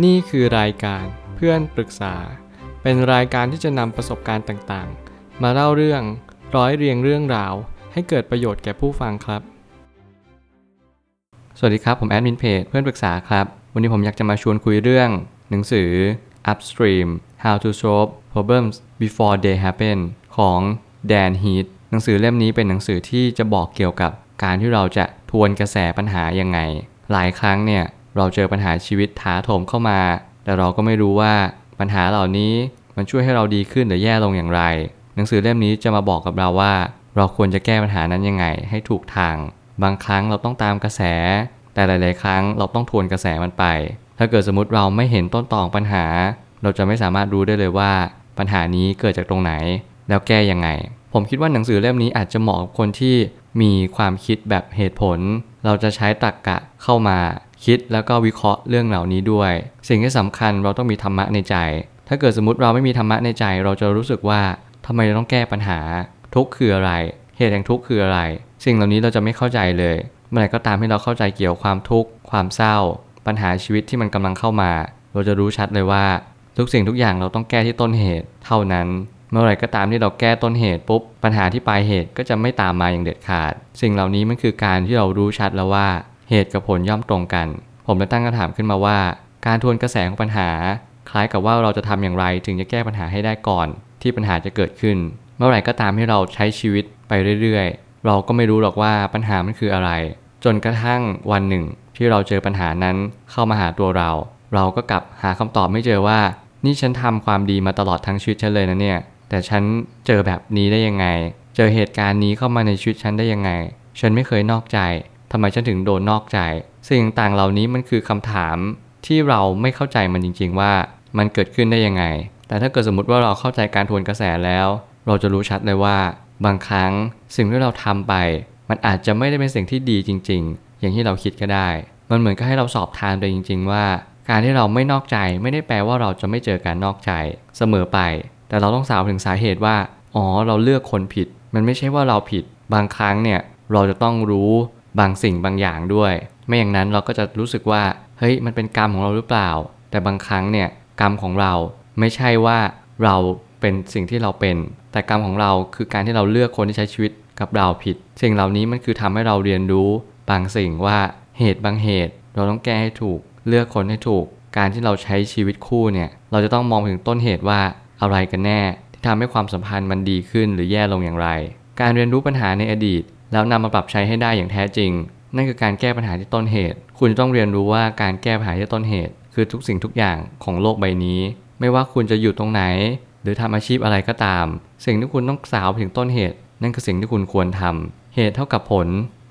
นี่คือรายการเพื่อนปรึกษา เป็นรายการที่จะนำประสบการณ์ต่างๆ มาเล่าเรื่องร้อยเรียงเรื่องราว ให้เกิดประโยชน์แก่ผู้ฟังครับ สวัสดีครับ ผมแอดมินเพจเพื่อนปรึกษาครับ วันนี้ผมอยากจะมาชวนคุยเรื่อง หนังสือ Upstream How to Solve Problems Before They Happen ของ Dan Heath หนังสือเล่มนี้เป็นหนังสือที่จะบอกเกี่ยวกับการที่เราจะทวนกระแสปัญหายังไง หลายครั้งเนี่ย เราเจอปัญหาชีวิตถาโถมเข้ามา แต่เราก็ไม่รู้ว่าปัญหาเหล่านี้มันช่วยให้เราดีขึ้นหรือแย่ลงอย่างไร หนังสือเล่มนี้จะมาบอกกับเราว่า เราควรจะแก้ปัญหานั้นยังไง ให้ถูกทาง บางครั้งเราต้องตามกระแส แต่หลาย ๆ ครั้งเราต้องทวนกระแสมันไป ถ้าเกิดสมมติเราไม่เห็นต้นตอของปัญหา เราจะไม่สามารถรู้ได้เลยว่า ปัญหานี้เกิดจากตรงไหน แล้วแก้ยังไง ผมคิดว่าหนังสือเล่มนี้อาจจะเหมาะกับคนที่มีความคิดแบบเหตุผล เราจะใช้ตรรกกะเข้ามา คิดแล้วก็วิเคราะห์เรื่องเหล่านี้ด้วย สิ่งที่สำคัญเราต้องมีธรรมะในใจ ถ้าเกิดสมมติเราไม่มีธรรมะในใจ เราจะรู้สึกว่าทำไมเราต้องแก้ปัญหา ทุกข์คืออะไร เหตุแห่งทุกข์คืออะไร สิ่งเหล่านี้เราจะไม่เข้าใจเลย เมื่อไหร่ก็ตามที่เราเข้าใจเกี่ยวความทุกข์ความเศร้า ปัญหาชีวิตที่มันกำลังเข้ามา เราจะรู้ชัดเลยว่า ทุกสิ่งทุกอย่างเราต้องแก้ที่ต้นเหตุ เท่านั้นเมื่อไหร่ก็ตามที่เราแก้ต้นเหตุปุ๊บ ปัญหาที่ปลายเหตุก็จะไม่ตามมาอย่างเด็ดขาด สิ่งเหล่านี้มันคือการที่เรารู้ชัดแล้วว่า เหตุกับผลย่อมตรงกัน ผมเลยตั้งคำถามขึ้นมาว่า การทวนกระแสของปัญหา คล้ายกับว่าเราจะทำอย่างไรถึงจะแก้ปัญหาให้ได้ก่อน ที่ปัญหาจะเกิดขึ้น เมื่อไหร่ก็ตามที่เราใช้ชีวิตไปเรื่อยๆ เราก็ไม่รู้หรอกว่าปัญหามันคืออะไร จนกระทั่งวันหนึ่ง ที่เราเจอปัญหานั้นเข้ามาหาตัวเรา เราก็กลับหาคำตอบไม่เจอว่า นี่ฉันทำความดีมาตลอดทั้งชีวิตฉันเลยนะเนี่ย แต่ฉันเจอแบบนี้ได้ยังไง เจอเหตุการณ์นี้เข้ามาในชีวิตฉันได้ยังไง ฉันไม่เคยนอกใจ ทำไมฉันถึงโดนนอกใจ สิ่งต่างเหล่านี้มันคือคำถามที่เราไม่เข้าใจมันจริง ๆ ว่ามันเกิดขึ้นได้ยังไง แต่ถ้าเกิดสมมติว่าเราเข้าใจการทวนกระแสแล้ว เราจะรู้ชัดเลยว่า บางครั้งสิ่งที่เราทำไป มันอาจจะไม่ได้เป็นสิ่งที่ดีจริง ๆ อย่างที่เราคิดก็ได้ มันเหมือนกับให้เราสอบทานไปจริง ๆ ว่า การที่เราไม่นอกใจไม่ได้แปลว่าเราจะไม่เจอการนอกใจเสมอไป แต่เราต้องสาวถึงสาเหตุว่า อ๋อ เราเลือกคนผิด มันไม่ใช่ว่าเราผิด บางครั้งเนี่ยเราจะต้องรู้ บางสิ่งบางอย่างด้วย ไม่อย่างนั้นเราก็จะรู้สึกว่าเฮ้ยมันเป็นกรรมของเราหรือเปล่า แต่บางครั้งเนี่ยกรรมของเราไม่ใช่ว่าเราเป็นสิ่งที่เราเป็น แต่กรรมของเราคือการที่เราเลือกคนที่ใช้ชีวิตกับเราผิด สิ่งเหล่านี้มันคือทำให้เราเรียนรู้บางสิ่งว่าเหตุบางเหตุ เราต้องแก้ให้ถูก เลือกคนให้ถูก การที่เราใช้ชีวิตคู่เนี่ยเราจะต้องมองถึงต้นเหตุว่าอะไรกันแน่ ที่ทำให้ความสัมพันธ์มันดีขึ้นหรือแย่ลงอย่างไร การเรียนรู้ปัญหาในอดีต แล้วนำมาปรับใช้ให้ได้อย่างแท้จริง นั่นคือการแก้ปัญหาที่ต้นเหตุ คุณจะต้องเรียนรู้ว่าการแก้ปัญหาที่ต้นเหตุ คือทุกสิ่งทุกอย่างของโลกใบนี้ ไม่ว่าคุณจะอยู่ตรงไหน หรือทำอาชีพอะไรก็ตาม สิ่งที่คุณต้องสาวถึงต้นเหตุ นั่นคือสิ่งที่คุณควรทำเหตุเท่ากับผล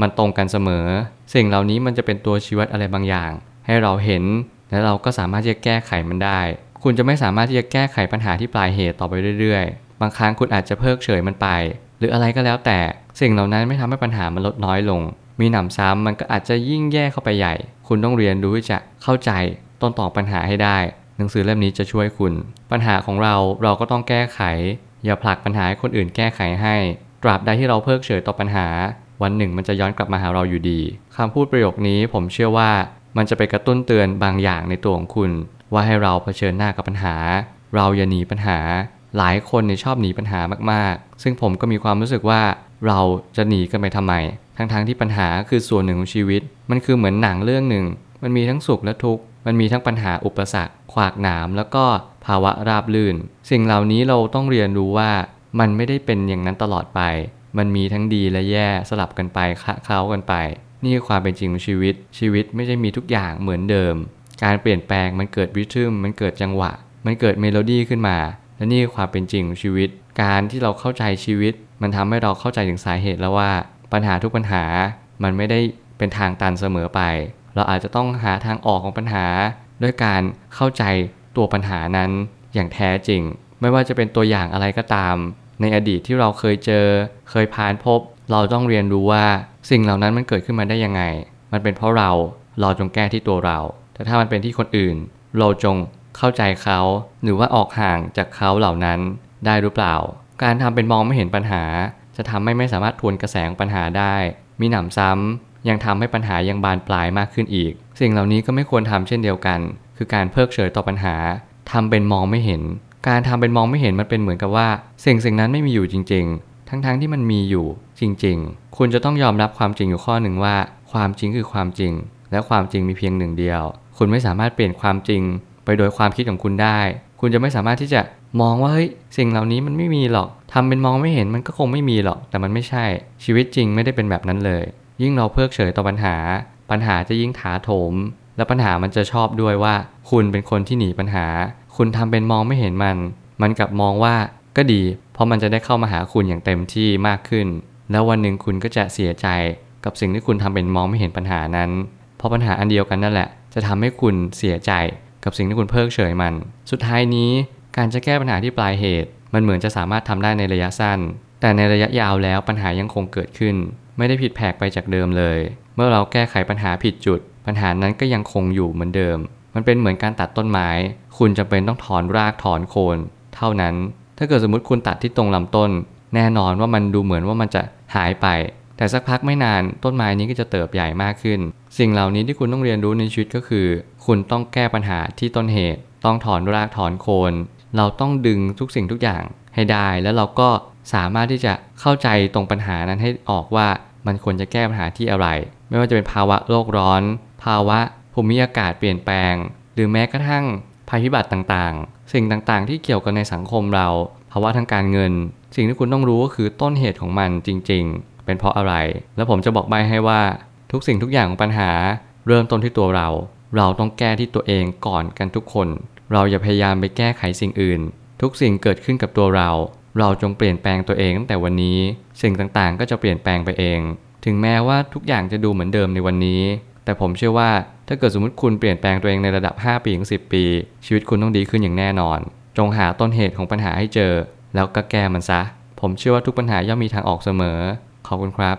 มันตรงกันเสมอ สิ่งเหล่านี้มันจะเป็นตัวชี้วัดอะไรบางอย่าง ให้เราเห็น และเราก็สามารถที่จะแก้ไขมันได้ คุณจะไม่สามารถที่จะแก้ไขปัญหาที่ปลายเหตุต่อไปเรื่อยๆ บางครั้งคุณอาจจะเพิกเฉยมันไป รืออะไรก็แล้วแต่สิ่งเหล่านั้นไม่ทำให้ปัญหามันลดน้อยลง มีหนำซ้ำมันก็อาจจะยิ่งแย่เข้าไปใหญ่ คุณต้องเรียนรู้ที่จะเข้าใจต้นตอปัญหาให้ได้ หนังสือเล่มนี้จะช่วยคุณ ปัญหาของเราเราก็ต้องแก้ไข อย่าผลักปัญหาให้คนอื่นแก้ไขให้ ตราบใดที่เราเพิกเฉยต่อปัญหา วันหนึ่งมันจะย้อนกลับมาหาเราอยู่ดีคำพูดประโยคนี้ผมเชื่อว่ามันจะไปกระตุ้นเตือนบางอย่างในตัวของคุณ ว่าให้เราเผชิญหน้ากับปัญหา เราอย่าหนีปัญหา หลายคนเนี่ยชอบหนีปัญหามากๆ ซึ่งผมก็มีความรู้สึกว่าเราจะหนีกันไปทำไม ทั้งๆที่ปัญหาคือส่วนหนึ่งของชีวิต มันคือเหมือนหนังเรื่องหนึ่ง มันมีทั้งสุขและทุกข์ มันมีทั้งปัญหาอุปสรรค ขวากหนาม แล้วก็ภาวะราบลื่น สิ่งเหล่านี้เราต้องเรียนรู้ว่ามันไม่ได้เป็นอย่างนั้นตลอดไป มันมีทั้งดีและแย่สลับกันไปคละเคล้ากันไป นี่คือความเป็นจริงของชีวิต ชีวิตไม่ใช่มีทุกอย่างเหมือนเดิม การเปลี่ยนแปลงมันเกิด rhythm มันเกิดจังหวะ มันเกิดเมโลดี้ขึ้นมา และนี่คือความเป็นจริงของชีวิต การที่เราเข้าใจชีวิต มันทำให้เราเข้าใจถึงสาเหตุแล้วว่า ปัญหาทุกปัญหามันไม่ได้เป็นทางตันเสมอไป เราอาจจะต้องหาทางออกของปัญหา ด้วยการเข้าใจตัวปัญหานั้นอย่างแท้จริง ไม่ว่าจะเป็นตัวอย่างอะไรก็ตาม ในอดีตที่เราเคยเจอ เคยผ่านพบ เราต้องเรียนรู้ว่าสิ่งเหล่านั้นมันเกิดขึ้นมาได้ยังไง มันเป็นเพราะเรา เราจงแก้ที่ตัวเรา แต่ถ้ามันเป็นที่คนอื่น เราจง เข้าใจเขาหรือว่าออกห่างจากเขาเหล่านั้นได้หรือเปล่า การทำเป็นมองไม่เห็นปัญหา จะทำให้ไม่สามารถทวนกระแสของปัญหาได้ มีหนำซ้ำยังทำให้ปัญหายังบานปลายมากขึ้นอีก สิ่งเหล่านี้ก็ไม่ควรทำเช่นเดียวกัน คือการเพิกเฉยต่อปัญหาทำเป็นมองไม่เห็น การทำเป็นมองไม่เห็นมันเป็นเหมือนกับว่า สิ่งสิ่งนั้นไม่มีอยู่จริง ๆ ทั้งๆที่มันมีอยู่จริง ๆ คุณจะต้องยอมรับความจริงอยู่ข้อหนึ่งว่า ความจริงคือความจริง และความจริงมีเพียงหนึ่งเดียว คุณไม่สามารถเปลี่ยนความจริง ไปโดยความคิดของคุณได้ คุณจะไม่สามารถที่จะมองว่าเฮ้ยสิ่งเหล่านี้มันไม่มีหรอกทำเป็นมองไม่เห็นมันก็คงไม่มีหรอก แต่มันไม่ใช่ ชีวิตจริงไม่ได้เป็นแบบนั้นเลย ยิ่งเราเพิกเฉยต่อปัญหา ปัญหาจะยิ่งถาโถม และปัญหามันจะชอบด้วยว่า คุณเป็นคนที่หนีปัญหา คุณทำเป็นมองไม่เห็นมัน มันกลับมองว่าก็ดี เพราะมันจะได้เข้ามาหาคุณอย่างเต็มที่มากขึ้น แล้ววันหนึ่งคุณก็จะเสียใจ กับสิ่งที่คุณทำเป็นมองไม่เห็นปัญหานั้น เพราะปัญหาอันเดียวกันนั่นแหละ จะทำให้คุณเสียใจ กับสิ่งที่คุณเพิกเฉยมัน สุดท้ายนี้การจะแก้ปัญหาที่ปลายเหตุ มันเหมือนจะสามารถทำได้ในระยะสั้น แต่ในระยะยาวแล้วปัญหายังคงเกิดขึ้น ไม่ได้ผิดแผกไปจากเดิมเลย เมื่อเราแก้ไขปัญหาผิดจุด ปัญหานั้นก็ยังคงอยู่เหมือนเดิม มันเป็นเหมือนการตัดต้นไม้ คุณจำเป็นต้องถอนรากถอนโคน เท่านั้น ถ้าเกิดสมมติคุณตัดที่ตรงลำต้น แน่นอนว่ามันดูเหมือนว่ามันจะหายไป แต่สักพักไม่นานต้นไม้นี้ก็จะเติบใหญ่มากขึ้น สิ่งเหล่านี้ที่คุณต้องเรียนรู้ในชีวิตก็คือ คุณต้องแก้ปัญหาที่ต้นเหตุ ต้องถอนรากถอนโคน เราต้องดึงทุกสิ่งทุกอย่างให้ได้ แล้วเราก็สามารถที่จะเข้าใจตรงปัญหานั้นให้ออกว่ามันควรจะแก้ปัญหาที่อะไร ไม่ว่าจะเป็นภาวะโลกร้อน ภาวะภูมิอากาศเปลี่ยนแปลง หรือแม้กระทั่งภัยพิบัติต่างๆ สิ่งต่างๆ ที่เกี่ยวกับในสังคมเรา ภาวะทางการเงิน สิ่งที่คุณต้องรู้ก็คือต้นเหตุของมันจริง ๆ เป็นเพราะอะไร แล้วผมจะบอกใบให้ว่า ทุกสิ่งทุกอย่างของปัญหา เริ่มต้นที่ตัวเรา เราต้องแก้ที่ตัวเองก่อนกันทุกคน เราอย่าพยายามไปแก้ไขสิ่งอื่น ทุกสิ่งเกิดขึ้นกับตัวเรา เราจงเปลี่ยนแปลงตัวเองตั้งแต่วันนี้ สิ่งต่างๆ ก็จะเปลี่ยนแปลงไปเอง ถึงแม้ว่าทุกอย่างจะดูเหมือนเดิมในวันนี้ แต่ผมเชื่อว่าถ้าเกิดสมมติคุณเปลี่ยนแปลงตัวเองในระดับ 5 ปีถึง 10 ปี ชีวิตคุณต้องดีขึ้นอย่างแน่นอน จงหาต้นเหตุของปัญหาให้เจอ แล้วก็แก้มันซะ ผมเชื่อว่าทุกปัญหาย่อมมีทางออกเสมอ ขอบคุณครับ